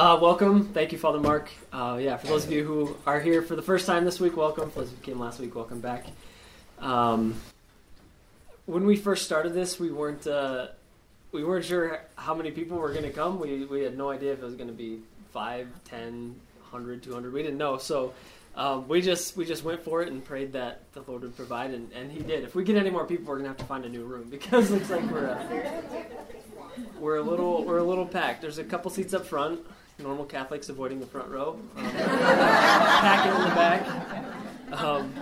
Uh, welcome. Thank you, Father Mark. Uh, yeah, for those of you who are here for the first time this week, welcome. For those who came last week, welcome back. Um, when we first started this, we weren't uh, we weren't sure how many people were going to come. We we had no idea if it was going to be 5, 10, 100, 200. We didn't know. So um, we just we just went for it and prayed that the Lord would provide, and, and He did. If we get any more people, we're going to have to find a new room because it looks like we're uh, we're a little we're a little packed. There's a couple seats up front normal Catholics avoiding the front row, um, packing in the back. Um,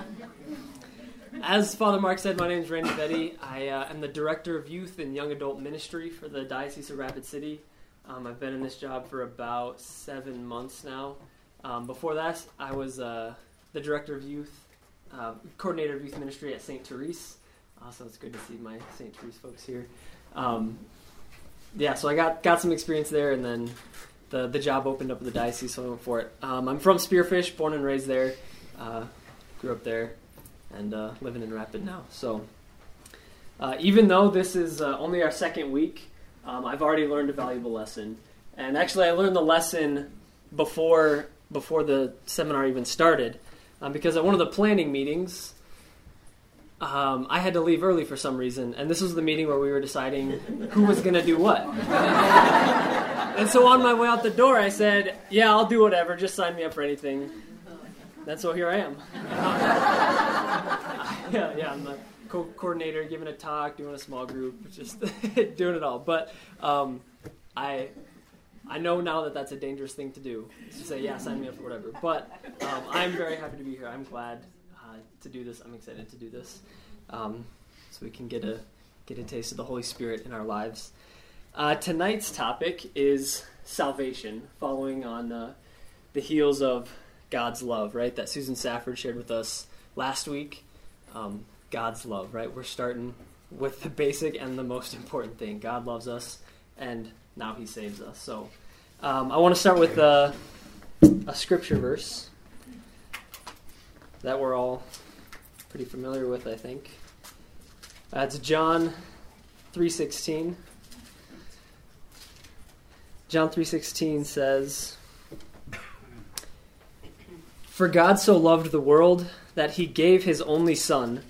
as Father Mark said, my name is Randy Betty. I uh, am the Director of Youth and Young Adult Ministry for the Diocese of Rapid City. Um, I've been in this job for about seven months now. Um, before that, I was uh, the Director of Youth, uh, Coordinator of Youth Ministry at St. Therese. Also, it's good to see my St. Therese folks here. Um, yeah, so I got, got some experience there, and then the the job opened up at the diocese, so I went for it. Um, I'm from Spearfish, born and raised there, uh, grew up there, and uh, living in Rapid now. So uh, even though this is uh, only our second week, um, I've already learned a valuable lesson. And actually, I learned the lesson before before the seminar even started, um, because at one of the planning meetings. Um, I had to leave early for some reason, and this was the meeting where we were deciding who was going to do what. And so on my way out the door, I said, "Yeah, I'll do whatever. Just sign me up for anything." And so here I am. yeah, yeah, I'm the co- coordinator, giving a talk, doing a small group, just doing it all. But um, I, I know now that that's a dangerous thing to do. To say, "Yeah, sign me up for whatever." But um, I'm very happy to be here. I'm glad uh, to do this. I'm excited to do this, um, so we can get a get a taste of the Holy Spirit in our lives. Uh, tonight's topic is salvation, following on uh, the heels of God's love, right? That Susan Safford shared with us last week. Um, God's love, right? We're starting with the basic and the most important thing. God loves us, and now He saves us. So um, I want to start with a, uh, a scripture verse that we're all pretty familiar with, I think. Uh, it's John 3:16. John 3:16 says, "For God so loved the world that he gave his only son,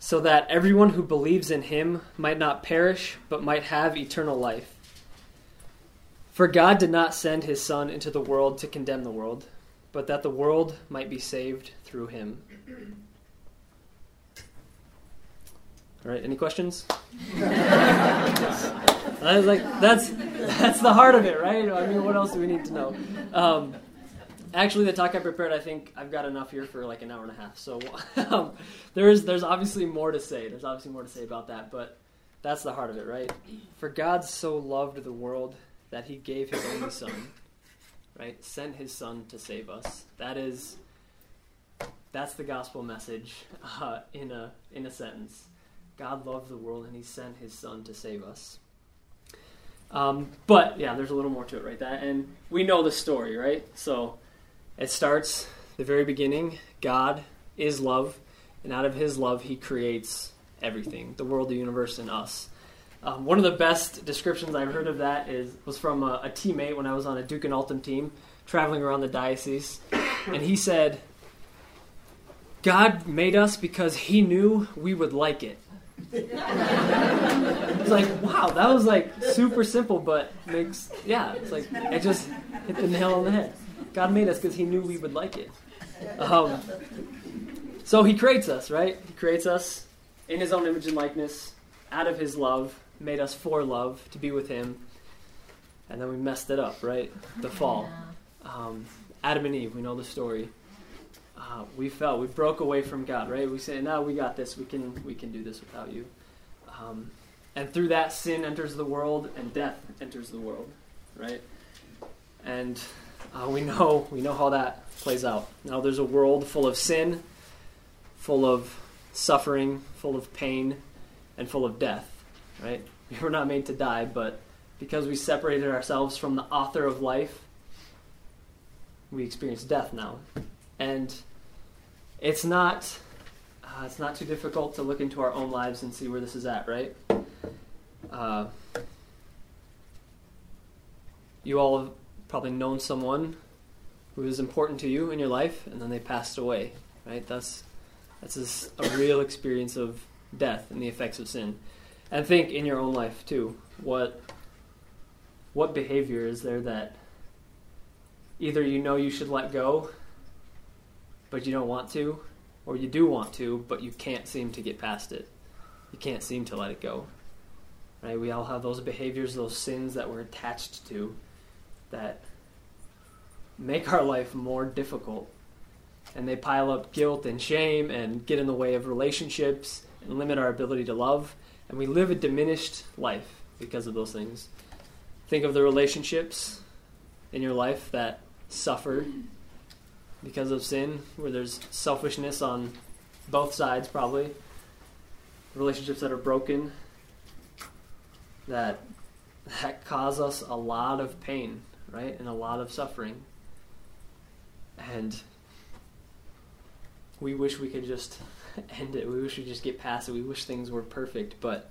so that everyone who believes in him might not perish but might have eternal life. For God did not send his son into the world to condemn the world, but that the world might be saved through him." All right, any questions? I was like, that's that's the heart of it, right? I mean, what else do we need to know? Um, actually, the talk I prepared, I think I've got enough here for like an hour and a half. So um, there's there's obviously more to say. There's obviously more to say about that, but that's the heart of it, right? For God so loved the world that He gave His only Son, right? Sent His Son to save us. That is that's the gospel message uh, in a in a sentence. God loved the world and He sent His Son to save us. Um, but yeah, there's a little more to it, right? That and we know the story, right? So it starts the very beginning. God is love, and out of His love, He creates everything: the world, the universe, and us. Um, one of the best descriptions I've heard of that is was from a, a teammate when I was on a Duc in Altum team, traveling around the diocese, and he said, "God made us because He knew we would like it." It's like wow, that was like super simple, but makes yeah. It's like it just hit the nail on the head. God made us because He knew we would like it. Um, so He creates us, right? He creates us in His own image and likeness, out of His love, made us for love to be with Him, and then we messed it up, right? The fall. Um, Adam and Eve, we know the story uh, we fell. We broke away from God, right? We say, "No, we got this. We can we can do this without you." Um, and through that, sin enters the world, and death enters the world, right? And uh, we know we know how that plays out. Now, there's a world full of sin, full of suffering, full of pain, and full of death, right? We were not made to die, but because we separated ourselves from the author of life, we experience death now. And it's not uh, it's not too difficult to look into our own lives and see where this is at, right? Uh, you all have probably known someone who was important to you in your life, and then they passed away. Right? That's that's a real experience of death and the effects of sin. And think in your own life too. What what behavior is there that either you know you should let go, but you don't want to, or you do want to, but you can't seem to get past it. You can't seem to let it go. Right? We all have those behaviors, those sins that we're attached to that make our life more difficult. And they pile up guilt and shame and get in the way of relationships and limit our ability to love. And we live a diminished life because of those things. Think of the relationships in your life that suffer because of sin, where there's selfishness on both sides, probably. Relationships that are broken, that that cause us a lot of pain, right, and a lot of suffering. And we wish we could just end it. We wish we just get past it. We wish things were perfect, but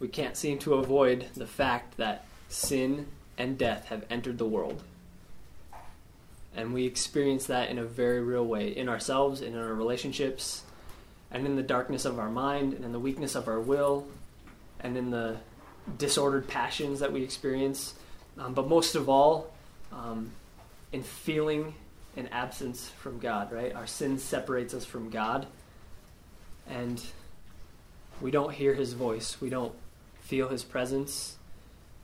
we can't seem to avoid the fact that sin and death have entered the world. And we experience that in a very real way in ourselves and in our relationships, and in the darkness of our mind, and in the weakness of our will, and in the disordered passions that we experience. Um, but most of all, um, in feeling an absence from God, right? Our sin separates us from God, and we don't hear His voice. We don't feel His presence,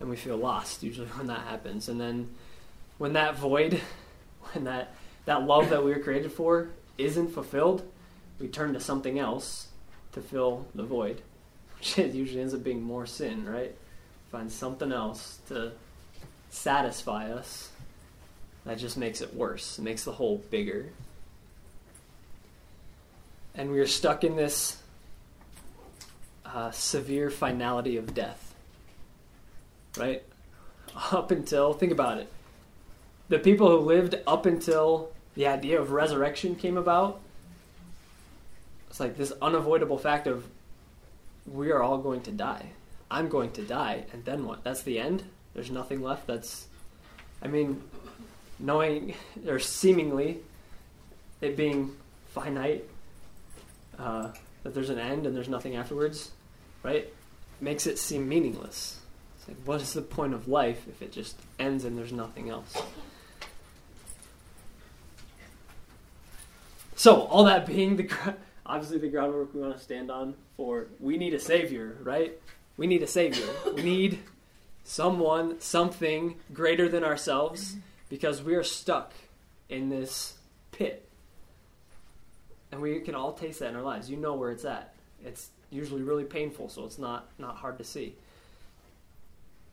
and we feel lost usually when that happens. And then when that void when that, that love that we were created for isn't fulfilled, we turn to something else to fill the void, which usually ends up being more sin, right? Find something else to satisfy us that just makes it worse, it makes the hole bigger. And we are stuck in this uh, severe finality of death, right? Up until, think about it, the people who lived up until the idea of resurrection came about, it's like this unavoidable fact of we are all going to die. I'm going to die, and then what? That's the end? There's nothing left? That's, I mean, knowing, or seemingly, it being finite, uh, that there's an end and there's nothing afterwards, right? Makes it seem meaningless. It's like, what is the point of life if it just ends and there's nothing else? So, all that being the obviously the groundwork we want to stand on for we need a savior, right? We need a savior. we need someone, something greater than ourselves because we are stuck in this pit. And we can all taste that in our lives. You know where it's at. It's usually really painful, so it's not not hard to see.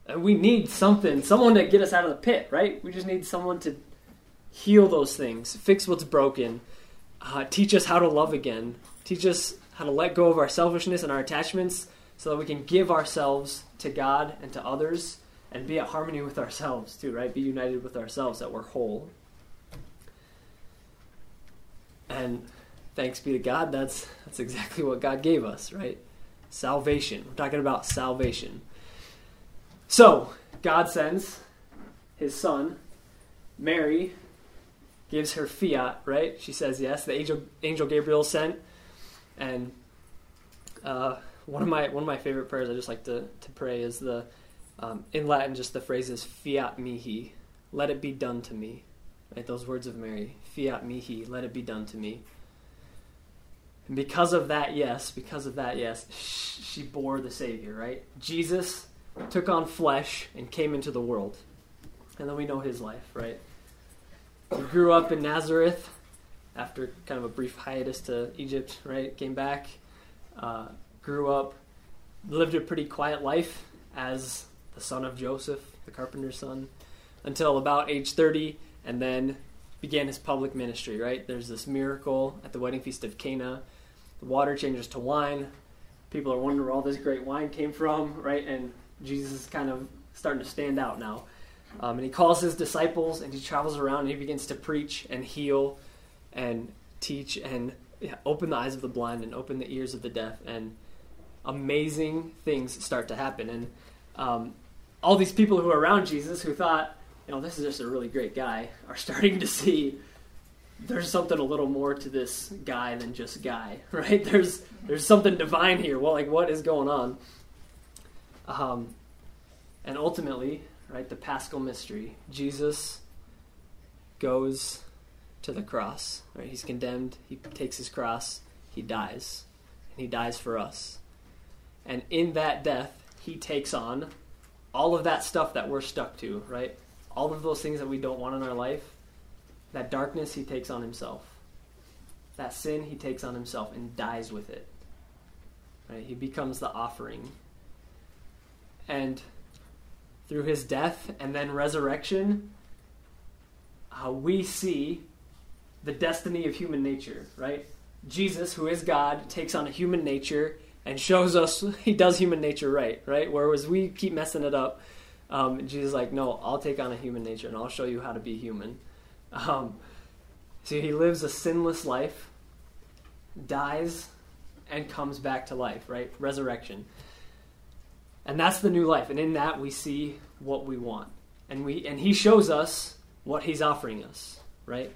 And we need something, someone to get us out of the pit, right? We just need someone to heal those things, fix what's broken, uh, teach us how to love again. Teach us how to let go of our selfishness and our attachments so that we can give ourselves to God and to others and be at harmony with ourselves too, right? Be united with ourselves that we're whole. And thanks be to God, that's that's exactly what God gave us, right? Salvation. We're talking about salvation. So, God sends his son, Mary, gives her fiat, right? She says yes. The angel, angel Gabriel sent, and uh, one of my one of my favorite prayers I just like to to pray is the um, in Latin just the phrase is fiat mihi, let it be done to me. Right, those words of Mary, fiat mihi, let it be done to me. And because of that, yes, because of that, yes, she bore the Savior, right? Jesus took on flesh and came into the world. And then we know his life, right? Grew up in Nazareth after kind of a brief hiatus to Egypt, right? Came back, uh, grew up, lived a pretty quiet life as the son of Joseph, the carpenter's son, until about age 30, and then began his public ministry, right? There's this miracle at the wedding feast of Cana. The water changes to wine. People are wondering where all this great wine came from, right? And Jesus is kind of starting to stand out now. Um, and he calls his disciples and he travels around and he begins to preach and heal and teach and yeah, open the eyes of the blind and open the ears of the deaf. And amazing things start to happen. And um, all these people who are around Jesus who thought, you know, this is just a really great guy, are starting to see there's something a little more to this guy than just guy, right? There's there's something divine here. Well, like what is going on? Um, and ultimately, right, the Paschal mystery, Jesus goes to the cross. Right, he's condemned. He takes his cross. He dies, and he dies for us. And in that death, he takes on all of that stuff that we're stuck to. Right, all of those things that we don't want in our life that darkness he takes on himself. That sin he takes on himself and dies with it. Right? He becomes the offering. And through his death and then resurrection, uh, we see the destiny of human nature, right? Jesus, who is God, takes on a human nature and shows us he does human nature right, right? Whereas we keep messing it up. Um, Jesus like, no, I'll take on a human nature and I'll show you how to be human. Um, he lives a sinless life, dies, and comes back to life, right? Resurrection. And that's the new life. And in that we see what we want. And we and he shows us what he's offering us, right?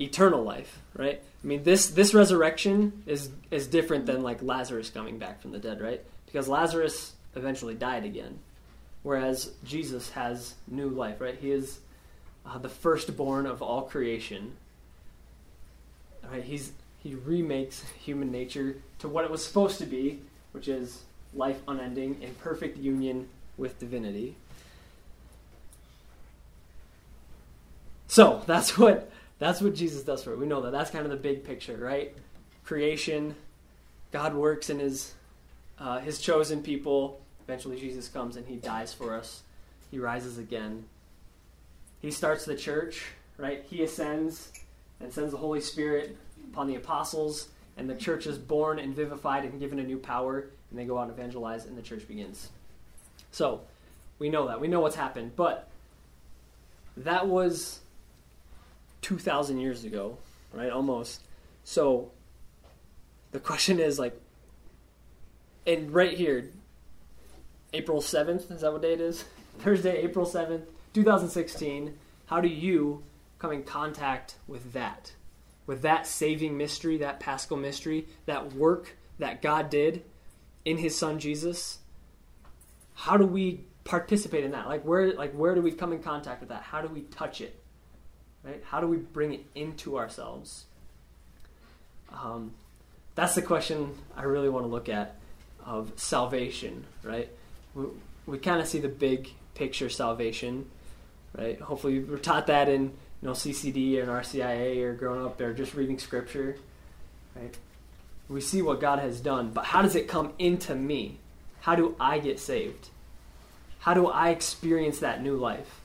Eternal life, right? I mean this this resurrection is is different than like Lazarus coming back from the dead, right? Because Lazarus eventually died again. Whereas Jesus has new life, right? He is uh, the firstborn of all creation. Right, he's he remakes human nature to what it was supposed to be, which is life unending in perfect union with divinity. So that's what that's what Jesus does for it. We know that. That's kind of the big picture, right? Creation, God works in His uh, His chosen people. Eventually, Jesus comes and He dies for us. He rises again. He starts the church, right? He ascends and sends the Holy Spirit upon the apostles, and the church is born and vivified and given a new power, and they go out and evangelize, and the church begins. So, we know that. We know what's happened. But that was 2,000 years ago, right? Almost. So, the question is like, and right here, April 7th, is that what day it is? Mm-hmm. Thursday, April 7th, 2016, how do you come in contact with that? With that saving mystery, that paschal mystery, that work that God did in his son Jesus? How do we participate in that? Like where like where do we come in contact with that? How do we touch it? Right? How do we bring it into ourselves? Um, that's the question I really want to look at of salvation, right? We, we kind of see the big picture salvation, right? Hopefully, we're taught that in you know CCD or RCIA or growing up or just reading scripture, right? We see what God has done, but how does it come into me? How do I get saved? How do I experience that new life?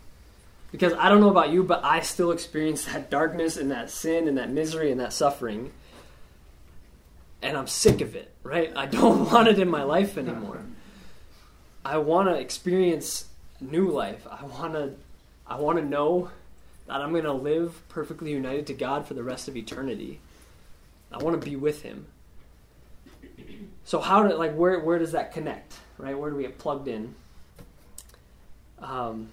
Because I don't know about you, but I still experience that darkness and that sin and that misery and that suffering. And I'm sick of it, right? I don't want it in my life anymore. I want to experience new life. I want to I want to know that I'm going to live perfectly united to God for the rest of eternity. I want to be with him. So how do like where where does that connect? Right? Where do we get plugged in? Um,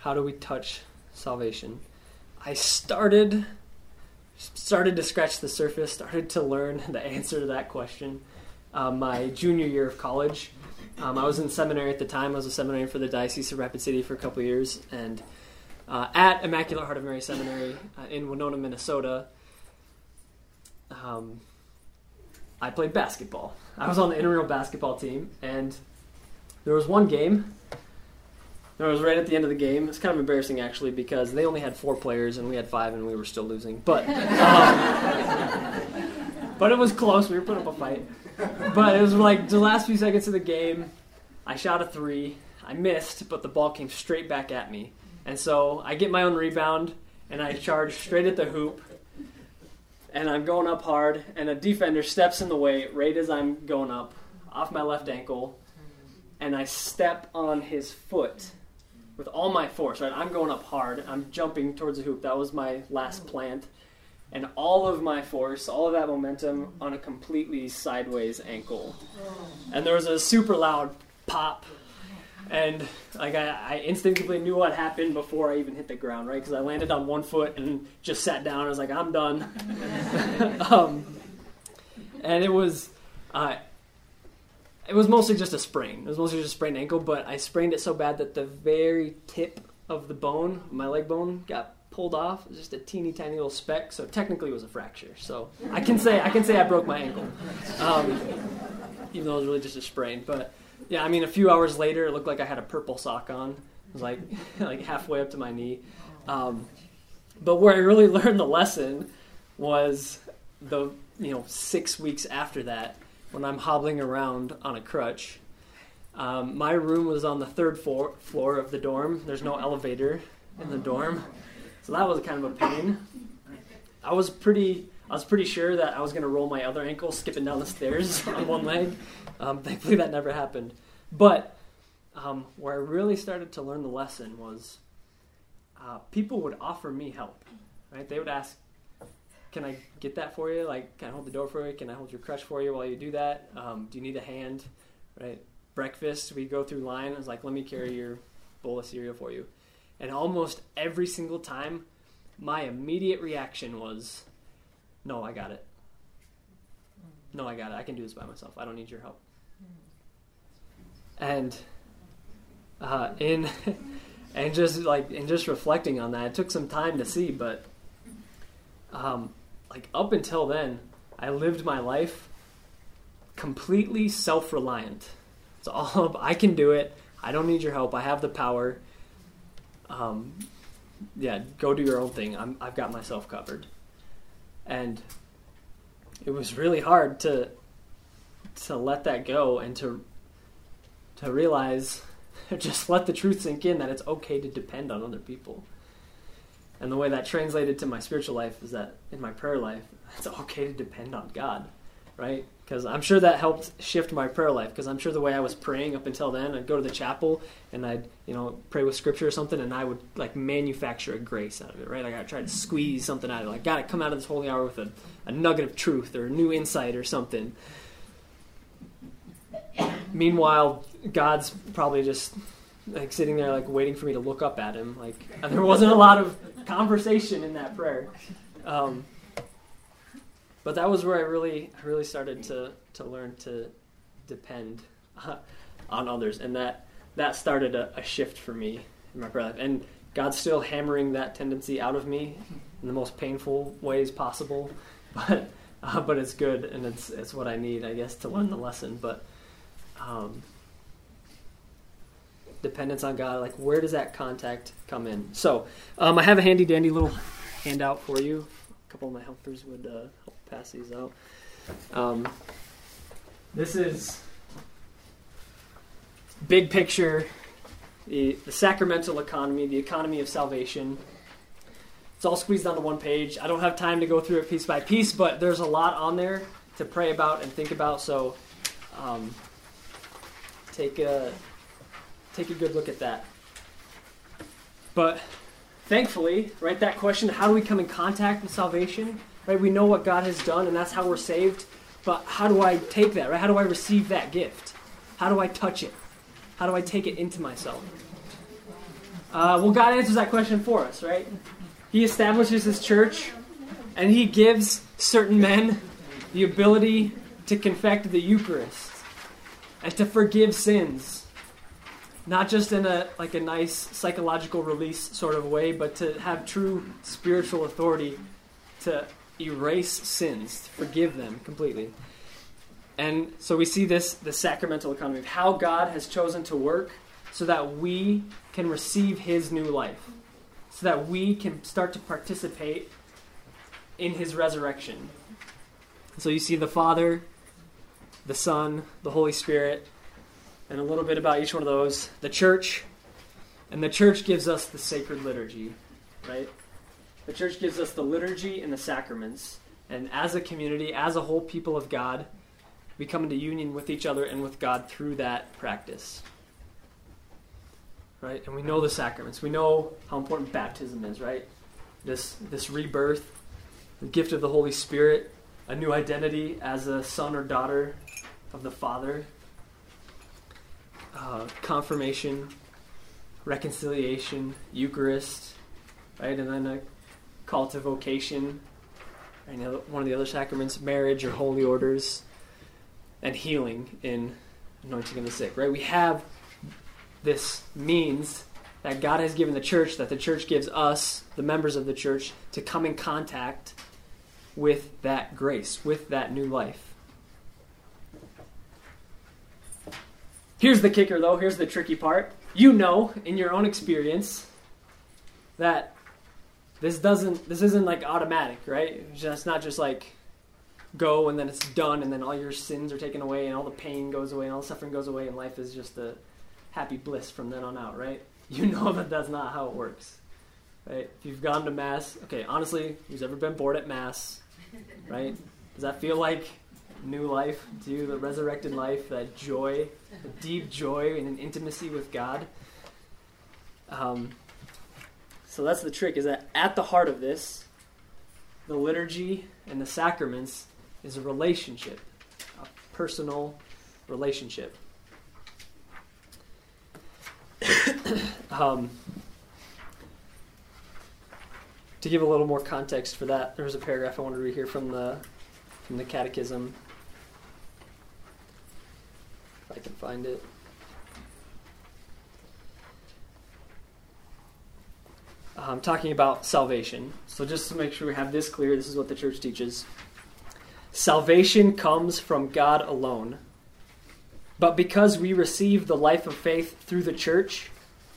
how do we touch salvation? I started started to scratch the surface, started to learn the answer to that question. Uh, my junior year of college, um, I was in seminary at the time. I was a seminary for the Diocese of Rapid City for a couple years, and uh, at Immaculate Heart of Mary Seminary uh, in Winona, Minnesota, um, I played basketball. I was on the intramural basketball team, and there was one game. It was right at the end of the game. It's kind of embarrassing actually because they only had four players and we had five and we were still losing. But um, but it was close. We were putting up a fight. But it was like the last few seconds of the game. I shot a three. I missed, but the ball came straight back at me. And so I get my own rebound and I charge straight at the hoop. And I'm going up hard, and a defender steps in the way right as I'm going up off my left ankle. And I step on his foot with all my force, right? I'm going up hard. I'm jumping towards the hoop. That was my last plant. and all of my force, all of that momentum on a completely sideways ankle. And there was a super loud pop. And like I, I instinctively knew what happened before I even hit the ground, right? Because I landed on one foot and just sat down. I was like, I'm done. um, and it was, uh, it was mostly just a sprain. It was mostly just a sprained ankle, but I sprained it so bad that the very tip of the bone, my leg bone, got pulled off. It was just a teeny tiny little speck. So technically, it was a fracture. So I can say I can say I broke my ankle, um, even though it was really just a sprain. But yeah, I mean, a few hours later, it looked like I had a purple sock on. It was like like halfway up to my knee. Um, but where I really learned the lesson was the you know six weeks after that when I'm hobbling around on a crutch. Um, my room was on the third floor, floor of the dorm. There's no elevator in the dorm, so that was kind of a pain. I was pretty, I was pretty sure that I was going to roll my other ankle skipping down the stairs on one leg. Um, thankfully, that never happened. But um, where I really started to learn the lesson was uh, people would offer me help. Right? They would ask, can I get that for you? Like, can I hold the door for you? Can I hold your crutch for you while you do that? Um, do you need a hand? Right? Breakfast, we go through line. I was like, let me carry your bowl of cereal for you. And almost every single time, my immediate reaction was, no, I got it. No, I got it. I can do this by myself. I don't need your help. And uh, in and just like and just reflecting on that, it took some time to see, but um, like up until then, I lived my life completely self-reliant. It's all I can do it. I don't need your help. I have the power. Um, yeah, go do your own thing. I'm, I've got myself covered. And it was really hard to to let that go and to to realize just let the truth sink in that it's okay to depend on other people. And the way that translated to my spiritual life is that in my prayer life, it's okay to depend on God, right? Because I'm sure that helped shift my prayer life. Because I'm sure the way I was praying up until then, I'd go to the chapel and I'd, you know, pray with scripture or something, and I would like manufacture a grace out of it, right? Like I try to squeeze something out of it. Like, God, come out of this holy hour with a, a nugget of truth or a new insight or something. Meanwhile, God's probably just like sitting there, like waiting for me to look up at Him. Like there wasn't a lot of conversation in that prayer. Um, but that was where I really, really started to to learn to depend on others, and that that started a, a shift for me in my prayer life. And God's still hammering that tendency out of me in the most painful ways possible, but uh, but it's good and it's it's what I need, I guess, to learn the lesson. But um, dependence on God, like where does that contact come in? So um, I have a handy dandy little handout for you. A couple of my helpers would uh, help pass these out. Um, this is big picture, the, the sacramental economy, the economy of salvation. It's all squeezed onto one page. I don't have time to go through it piece by piece, but there's a lot on there to pray about and think about. So um, take a take a good look at that. But thankfully, right, that question, how do we come in contact with salvation? Right, we know what God has done, and that's how we're saved. But how do I take that? Right, how do I receive that gift? How do I touch it? How do I take it into myself? Uh, well, God answers that question for us, right? He establishes His church, and He gives certain men the ability to confect the Eucharist and to forgive sins not just in a like a nice psychological release sort of way, but to have true spiritual authority to erase sins, to forgive them completely. And so we see this the sacramental economy of how God has chosen to work so that we can receive his new life. So that we can start to participate in his resurrection. So you see the Father, the Son, the Holy Spirit, and a little bit about each one of those. The church, and the church gives us the sacred liturgy, right? The church gives us the liturgy and the sacraments. And as a community, as a whole people of God, we come into union with each other and with God through that practice. Right? And we know the sacraments. We know how important baptism is, right? This this rebirth. the gift of the Holy Spirit, a new identity as a son or daughter of the Father, uh, confirmation, reconciliation, Eucharist, right? And then a call to vocation, right? one of the other sacraments, marriage or holy orders, and healing in anointing of the sick, right? We have this means that God has given the church, that the church gives us, the members of the church, to come in contact with that grace, with that new life. Here's the kicker, though. Here's the tricky part. You know, in your own experience, that this doesn't. This isn't like automatic, right? It's not just like go and then it's done, and then all your sins are taken away, and all the pain goes away, and all the suffering goes away, and life is just a happy bliss from then on out, right? You know that that's not how it works, right? If you've gone to mass, okay, honestly, who's ever been bored at mass, right? Does that feel like new life to the resurrected life, that joy, the deep joy and an intimacy with God. Um, so that's the trick, is that at the heart of this, the liturgy and the sacraments is a relationship, a personal relationship. um, to give a little more context for that, there was a paragraph I wanted to read here from the from the Catechism. I can find it. I'm um, talking about salvation. So, just to make sure we have this clear, this is what the church teaches. Salvation comes from God alone. But because we receive the life of faith through the church,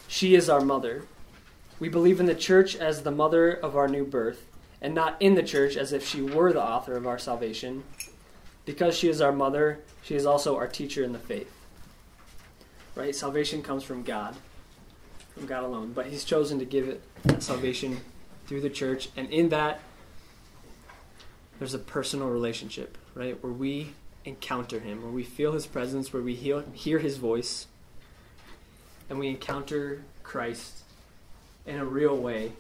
she is our mother. We believe in the church as the mother of our new birth, and not in the church as if she were the author of our salvation. Because she is our mother, she is also our teacher in the faith. Right? Salvation comes from God, from God alone. But He's chosen to give it salvation through the church, and in that, there's a personal relationship, right? Where we encounter Him, where we feel His presence, where we hear His voice, and we encounter Christ in a real way.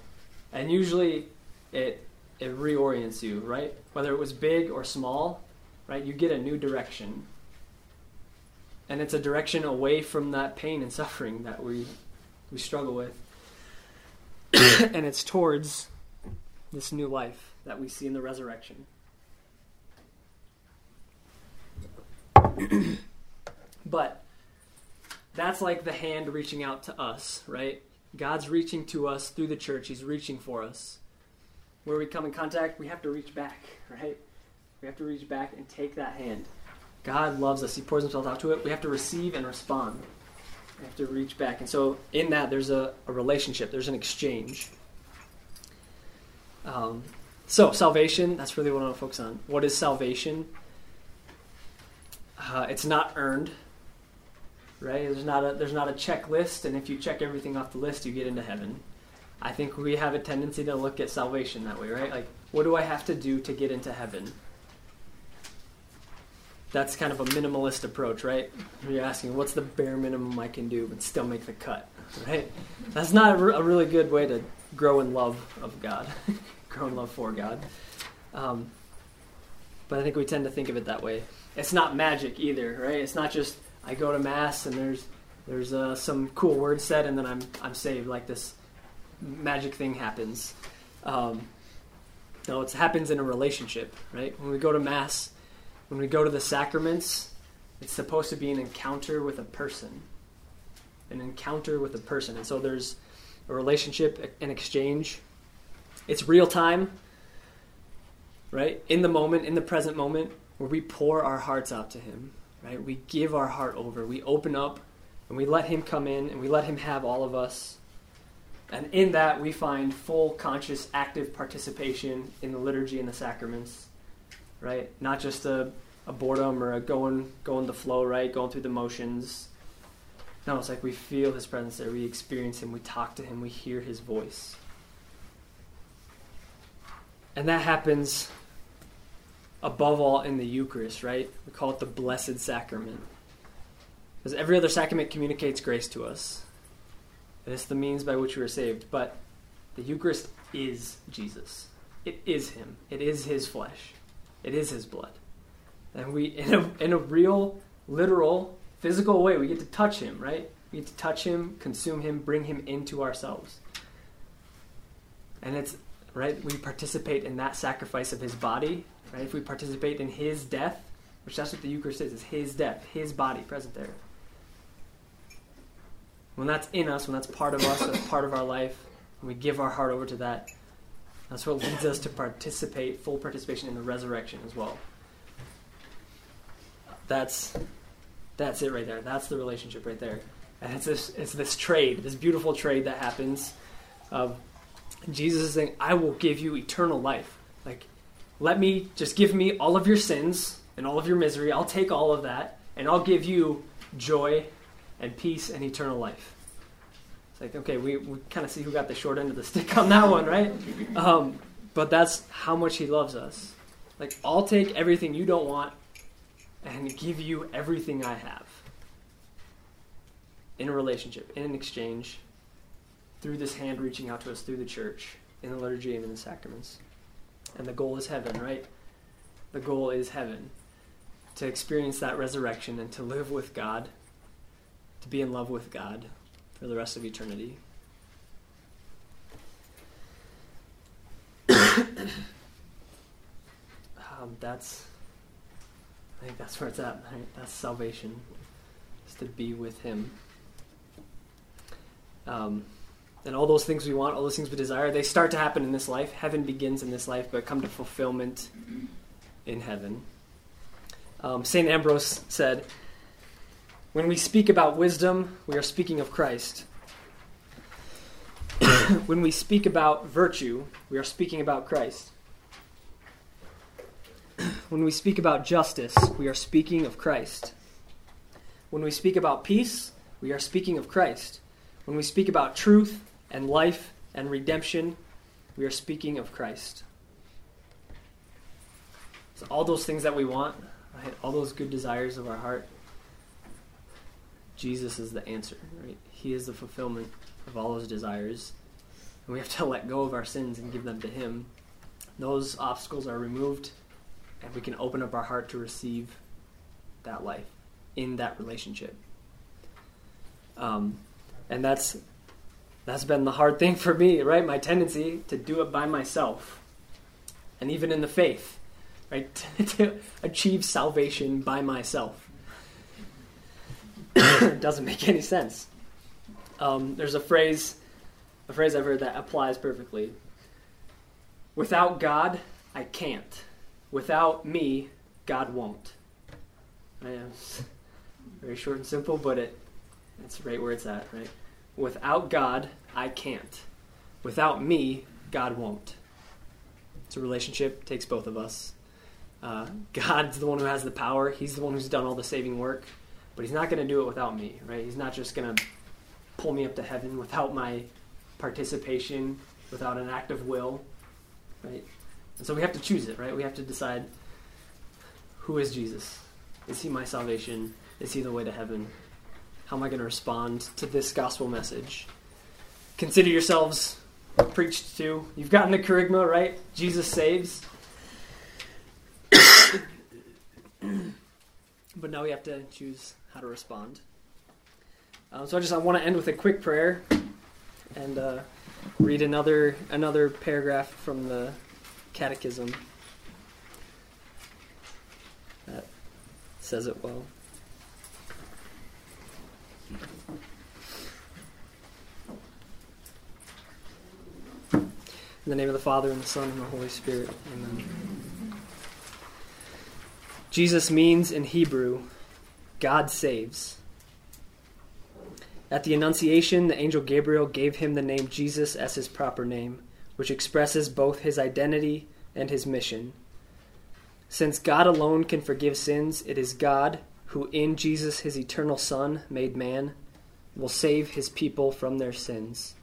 And usually, it it reorients you, right? Whether it was big or small, right? You get a new direction. And it's a direction away from that pain and suffering that we we struggle with. and it's towards this new life that we see in the resurrection. but that's like the hand reaching out to us, right? God's reaching to us through the church. He's reaching for us. Where we come in contact, we have to reach back, right? We have to reach back and take that hand. God loves us. He pours himself out to it. We have to receive and respond. We have to reach back. And so, in that, there's a, a relationship, there's an exchange. Um, so, salvation, that's really what I want to focus on. What is salvation? Uh, it's not earned, right? There's not a there's not a checklist, and if you check everything off the list, you get into heaven. I think we have a tendency to look at salvation that way, right? Like, what do I have to do to get into heaven? That's kind of a minimalist approach, right? You're asking, what's the bare minimum I can do but still make the cut, right? That's not a, a really good way to grow in love of God, grow in love for God. Um, but I think we tend to think of it that way it's not magic either, right? It's not just I go to mass and there's there's uh, some cool word said and then I'm I'm saved. Like this magic thing happens. Um, no, it happens in a relationship, right? When we go to mass, when we go to the sacraments, it's supposed to be an encounter with a person, an encounter with a person, and so there's a relationship, an exchange. It's real time, right? In the moment, in the present moment where we pour our hearts out to Him, right? We give our heart over, we open up, and we let Him come in, and we let Him have all of us. And in that, we find full, conscious, active participation in the liturgy and the sacraments, right? Not just a, a boredom or a going, going the flow, right? Going through the motions. No, it's like we feel His presence there, we experience Him, we talk to Him, we hear His voice. And that happens above all in the Eucharist, right? We call it the Blessed Sacrament. Because every other sacrament communicates grace to us. And it's the means by which we are saved. But the Eucharist is Jesus. it is him. It is his flesh. It is his blood. And we, in a, in a real, literal, physical way, we get to touch him, right? We get to touch him, consume him, bring him into ourselves. And it's, right, we participate in that sacrifice of his body, right? If we participate in his death, which that's what the Eucharist is, is his death, his body present there. When that's in us, when that's part of us, that's part of our life, and we give our heart over to that, that's what leads us to participate, full participation in the resurrection as well. That's that's it right there. That's the relationship right there. And it's this it's this trade, this beautiful trade that happens of Jesus is saying, I will give you eternal life. Like, let me just give me all of your sins and all of your misery. I'll take all of that, and I'll give you joy and peace and eternal life. Like, okay, we, we kind of see who got the short end of the stick on that one, right? Um, but that's how much he loves us. Like, I'll take everything you don't want and give you everything I have in a relationship, in an exchange, through this hand reaching out to us through the church, in the liturgy and in the sacraments. And the goal is heaven, right? The goal is heaven. To experience that resurrection and to live with God, to be in love with God for the rest of eternity. um, that's, I think that's where it's at. Right? That's salvation, is to be with Him. Um, and all those things we want, all those things we desire, they start to happen in this life. Heaven begins in this life, but come to fulfillment in heaven. Um, St. Ambrose said, When we speak about wisdom, we are speaking of Christ. when we speak about virtue, we are speaking about Christ. when we speak about justice, we are speaking of Christ. When we speak about peace, we are speaking of Christ. When we speak about truth and life and redemption, we are speaking of Christ. So, all those things that we want, right? all those good desires of our heart, Jesus is the answer, right? He is the fulfillment of all those desires. And we have to let go of our sins and give them to Him. Those obstacles are removed, and we can open up our heart to receive that life in that relationship. Um, and that's that's been the hard thing for me, right? My tendency to do it by myself, and even in the faith, right? to achieve salvation by myself doesn't make any sense. Um, there's a phrase, a phrase I've heard that applies perfectly. Without God, I can't. Without me, God won't. I am very short and simple, but it it's right where it's at, right? Without God, I can't. Without me, God won't. It's a relationship, takes both of us. Uh, God's the one who has the power. He's the one who's done all the saving work, but He's not going to do it without me, right? He's not just going to pull me up to heaven without my participation, without an act of will, right? And so we have to choose it, right? We have to decide who is Jesus? Is He my salvation? Is He the way to heaven? How am I going to respond to this gospel message? Consider yourselves preached to. You've gotten the kerygma, right? Jesus saves. but now we have to choose how to respond. Um, so I just I want to end with a quick prayer and uh, read another another paragraph from the Catechism that says it well. In the name of the Father, and the Son, and the Holy Spirit. Amen. Jesus means in Hebrew, God saves. At the Annunciation, the angel Gabriel gave him the name Jesus as his proper name, which expresses both his identity and his mission. Since God alone can forgive sins, it is God who, in Jesus, his eternal Son, made man, will save his people from their sins.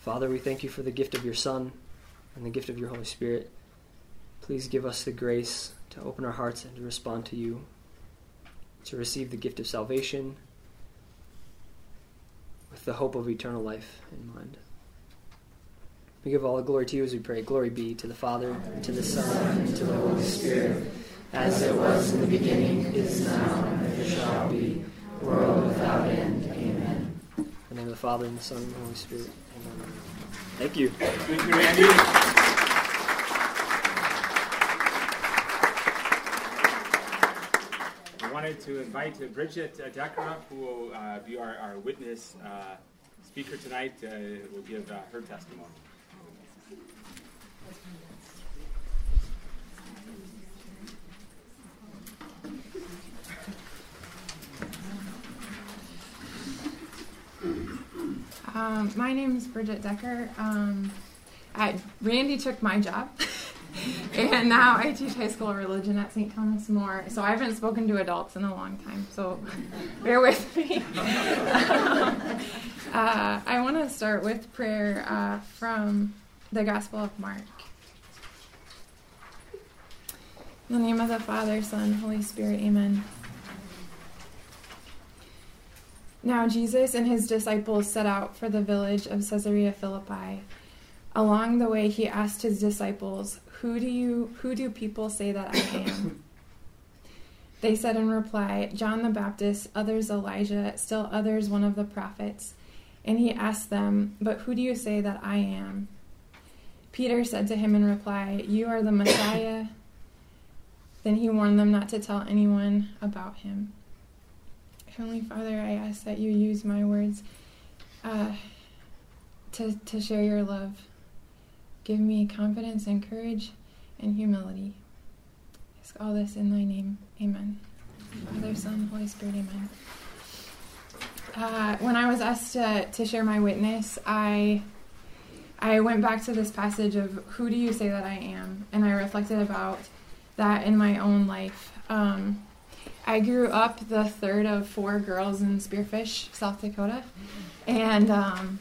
Father, we thank you for the gift of your Son and the gift of your Holy Spirit. Please give us the grace to open our hearts and to respond to you, to receive the gift of salvation, with the hope of eternal life in mind. We give all the glory to you as we pray. Glory be to the Father, and to the Son, and to the Holy Spirit, as it was in the beginning, is now, and ever shall be, world without end. Amen. In the name of the Father, and the Son, and the Holy Spirit. Amen. Thank you. Thank you, Randy. Wanted to invite Bridget Decker, who will uh, be our, our witness uh, speaker tonight, uh, will give uh, her testimony. Um, my name is Bridget Decker. Um, I, Randy took my job. and now I teach high school religion at St. Thomas More. So I haven't spoken to adults in a long time. So bear with me. uh, I want to start with prayer uh, from the Gospel of Mark. In the name of the Father, Son, Holy Spirit, Amen. Now Jesus and his disciples set out for the village of Caesarea Philippi. Along the way, he asked his disciples, who do you who do people say that I am? they said in reply, John the Baptist, others Elijah, still others one of the prophets. And he asked them, But who do you say that I am? Peter said to him in reply, You are the Messiah. then he warned them not to tell anyone about him. Heavenly Father, I ask that you use my words uh, to, to share your love Give me confidence and courage and humility. I ask all this in thy name. Amen. Father, Son, Holy Spirit, amen. Uh, when I was asked to, to share my witness, I I went back to this passage of who do you say that I am, and I reflected about that in my own life. Um, I grew up the third of four girls in Spearfish, South Dakota, and um,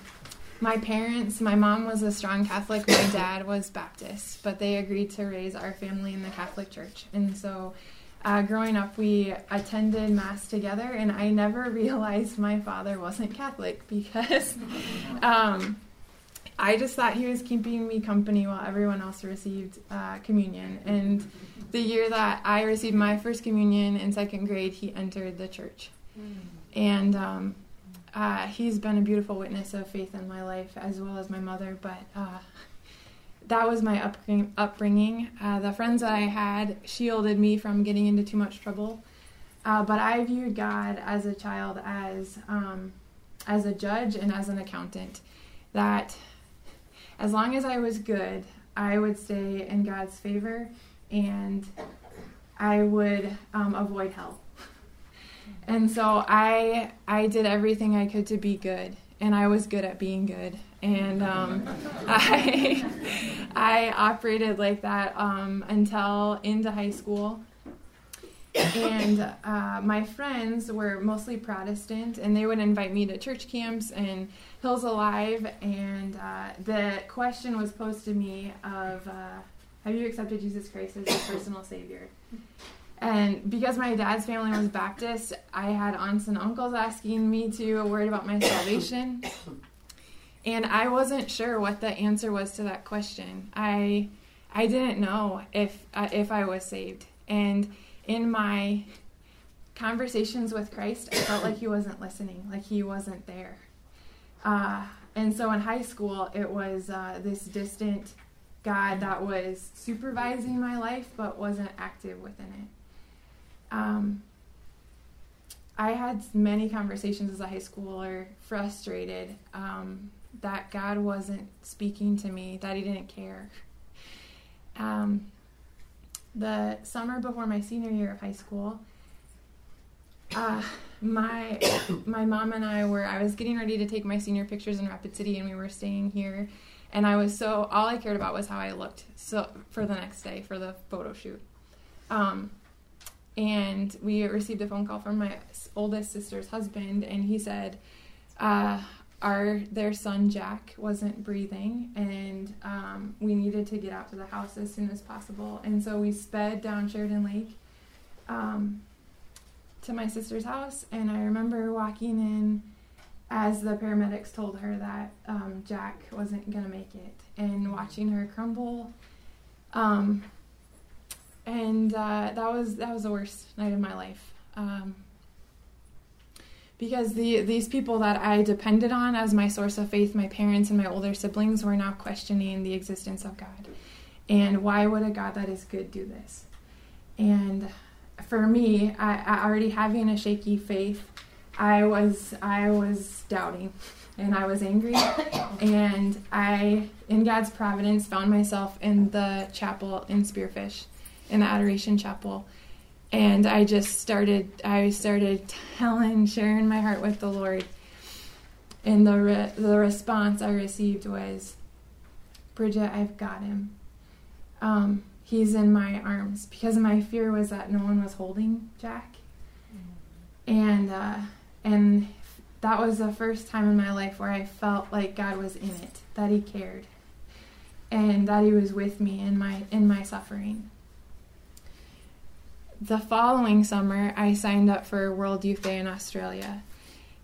my parents, my mom was a strong Catholic, my dad was Baptist, but they agreed to raise our family in the Catholic Church. And so uh, growing up, we attended Mass together, and I never realized my father wasn't Catholic because um, I just thought he was keeping me company while everyone else received uh, communion. And the year that I received my first communion in second grade, he entered the church. Mm. And um, uh, he's been a beautiful witness of faith in my life as well as my mother. But uh, that was my upbringing. upbringing. Uh, the friends that I had shielded me from getting into too much trouble. Uh, but I viewed God as a child as um, as a judge and as an accountant. That as long as I was good, I would stay in God's favor and I would um, avoid hell. And so I I did everything I could to be good, and I was good at being good. And um, I I operated like that um, until into high school. And uh, my friends were mostly Protestant, and they would invite me to church camps and Hills Alive. And uh, the question was posed to me of, uh, "Have you accepted Jesus Christ as your personal Savior?" And because my dad's family was Baptist, I had aunts and uncles asking me to worried about my salvation. And I wasn't sure what the answer was to that question. I I didn't know if uh, if I was saved. And in my conversations with Christ, I felt like he wasn't listening, like he wasn't there. Uh, and so in high school, it was uh, this distant God that was supervising my life but wasn't active within it. Um, I had many conversations as a high schooler, frustrated um, that God wasn't speaking to me, that He didn't care. Um, the summer before my senior year of high school, uh, my my mom and I were I was getting ready to take my senior pictures in Rapid City, and we were staying here. And I was so all I cared about was how I looked so for the next day for the photo shoot. Um, and we received a phone call from my oldest sister's husband, and he said, uh, our their son Jack wasn't breathing, and um, we needed to get out to the house as soon as possible. And so we sped down Sheridan Lake um, to my sister's house, and I remember walking in as the paramedics told her that um, Jack wasn't going to make it, and watching her crumble. And uh, that was that was the worst night of my life. Um, because the these people that I depended on as my source of faith, my parents and my older siblings, were now questioning the existence of God, and why would a God that is good do this? And for me, I, I already having a shaky faith, I was I was doubting, and I was angry, and I, in God's providence, found myself in the chapel in Spearfish, in the Adoration Chapel. And I just started I started telling sharing my heart with the Lord. And the re- the response I received was Bridget I've got him. Um, he's in my arms. Because my fear was that no one was holding Jack. And uh, and that was the first time in my life where I felt like God was in it that he cared and that he was with me in my in my suffering the following summer, I signed up for World Youth Day in Australia.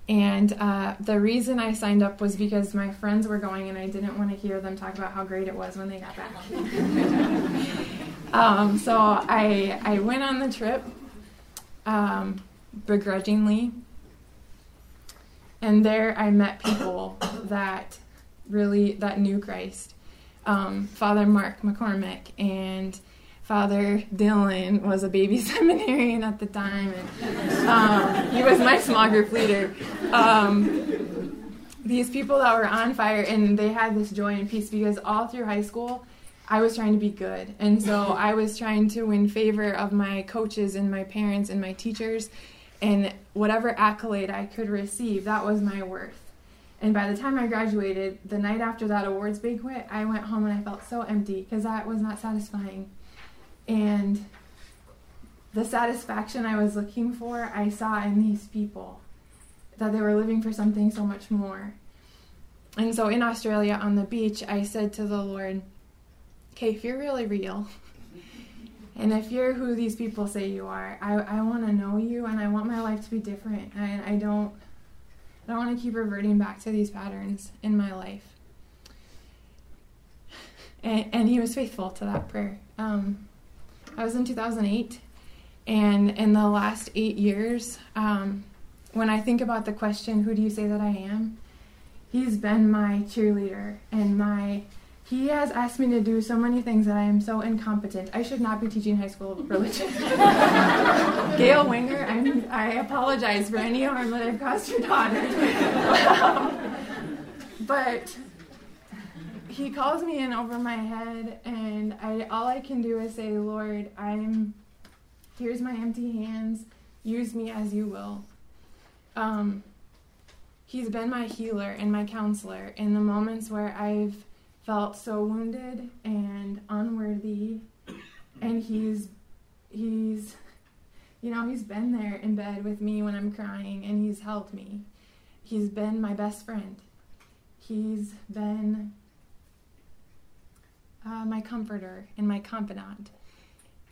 And uh, the reason I signed up was because my friends were going and I didn't want to hear them talk about how great it was when they got back. um, so I, I went on the trip um, begrudgingly. And there I met people that really that knew Christ. Um, Father Mark McCormick and Father Dylan was a baby seminarian at the time, and um, he was my small group leader. Um, these people that were on fire, and they had this joy and peace because all through high school, I was trying to be good, and so I was trying to win favor of my coaches and my parents and my teachers, and whatever accolade I could receive, that was my worth. And by the time I graduated, the night after that awards banquet, I went home and I felt so empty because that was not satisfying. And the satisfaction I was looking for, I saw in these people that they were living for something so much more. And so in Australia on the beach, I said to the Lord, okay, if you're really real, and if you're who these people say you are, I, I want to know you and I want my life to be different. And I don't, I don't want to keep reverting back to these patterns in my life. And, and he was faithful to that prayer. Um, I was in 2008, and in the last eight years, um, when I think about the question, "Who do you say that I am?" He's been my cheerleader and my. He has asked me to do so many things that I am so incompetent. I should not be teaching high school religion. Gail Winger, I'm, I apologize for any harm that I've caused your daughter. um, but he calls me in over my head and I all I can do is say, Lord, I'm here's my empty hands. Use me as you will. Um, he's been my healer and my counselor in the moments where I've felt so wounded and unworthy and he's he's you know, he's been there in bed with me when I'm crying and he's helped me. He's been my best friend. He's been uh, my comforter and my confidant.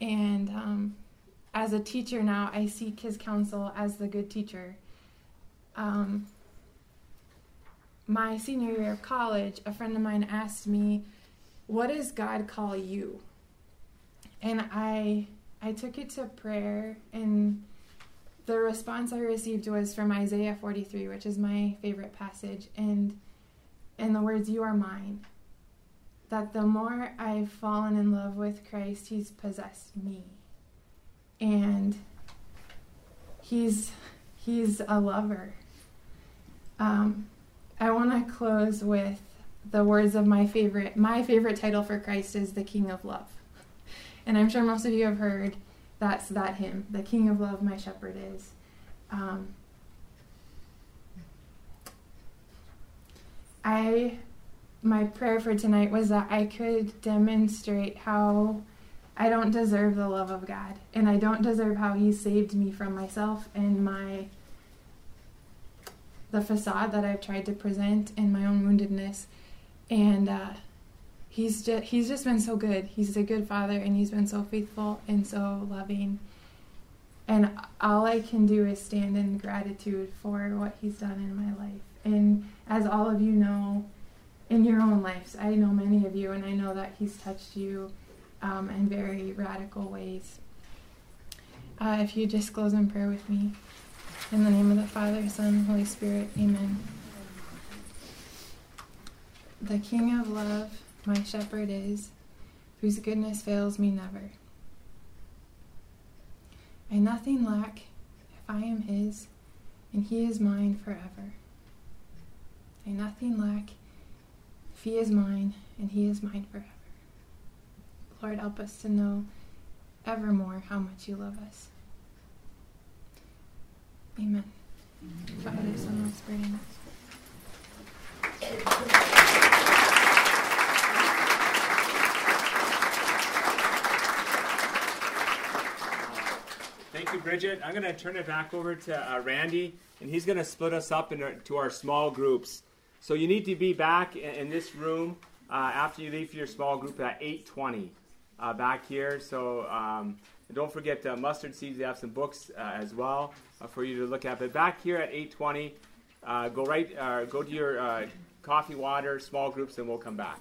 And um, as a teacher now, I seek his counsel as the good teacher. Um, my senior year of college, a friend of mine asked me, "What does God call you?" And I I took it to prayer, and the response I received was from Isaiah 43, which is my favorite passage, and and the words, "You are mine." That the more I've fallen in love with Christ, He's possessed me. And He's He's a lover. Um, I want to close with the words of my favorite. My favorite title for Christ is the King of Love, and I'm sure most of you have heard that's that hymn. The King of Love, my shepherd is. Um, I my prayer for tonight was that I could demonstrate how I don't deserve the love of God and I don't deserve how he saved me from myself and my the facade that I've tried to present in my own woundedness. And uh, he's just he's just been so good. He's a good father and he's been so faithful and so loving. And all I can do is stand in gratitude for what he's done in my life. And as all of you know, in your own lives, I know many of you, and I know that He's touched you um, in very radical ways. Uh, if you just close in prayer with me. In the name of the Father, Son, Holy Spirit, amen. The King of love, my shepherd is, whose goodness fails me never. I nothing lack if I am his, and he is mine forever. I nothing lack he is mine, and he is mine forever. Lord, help us to know evermore how much you love us. Amen. Father, Son, Holy Spirit, amen. Thank you, Bridget. I'm going to turn it back over to uh, Randy, and he's going to split us up into our small groups. So you need to be back in, in this room uh, after you leave for your small group at 8:20 uh, back here. So um, don't forget uh, mustard seeds. We have some books uh, as well uh, for you to look at. But back here at 8:20, uh, go right, go to your coffee, water, small groups, and we'll come back.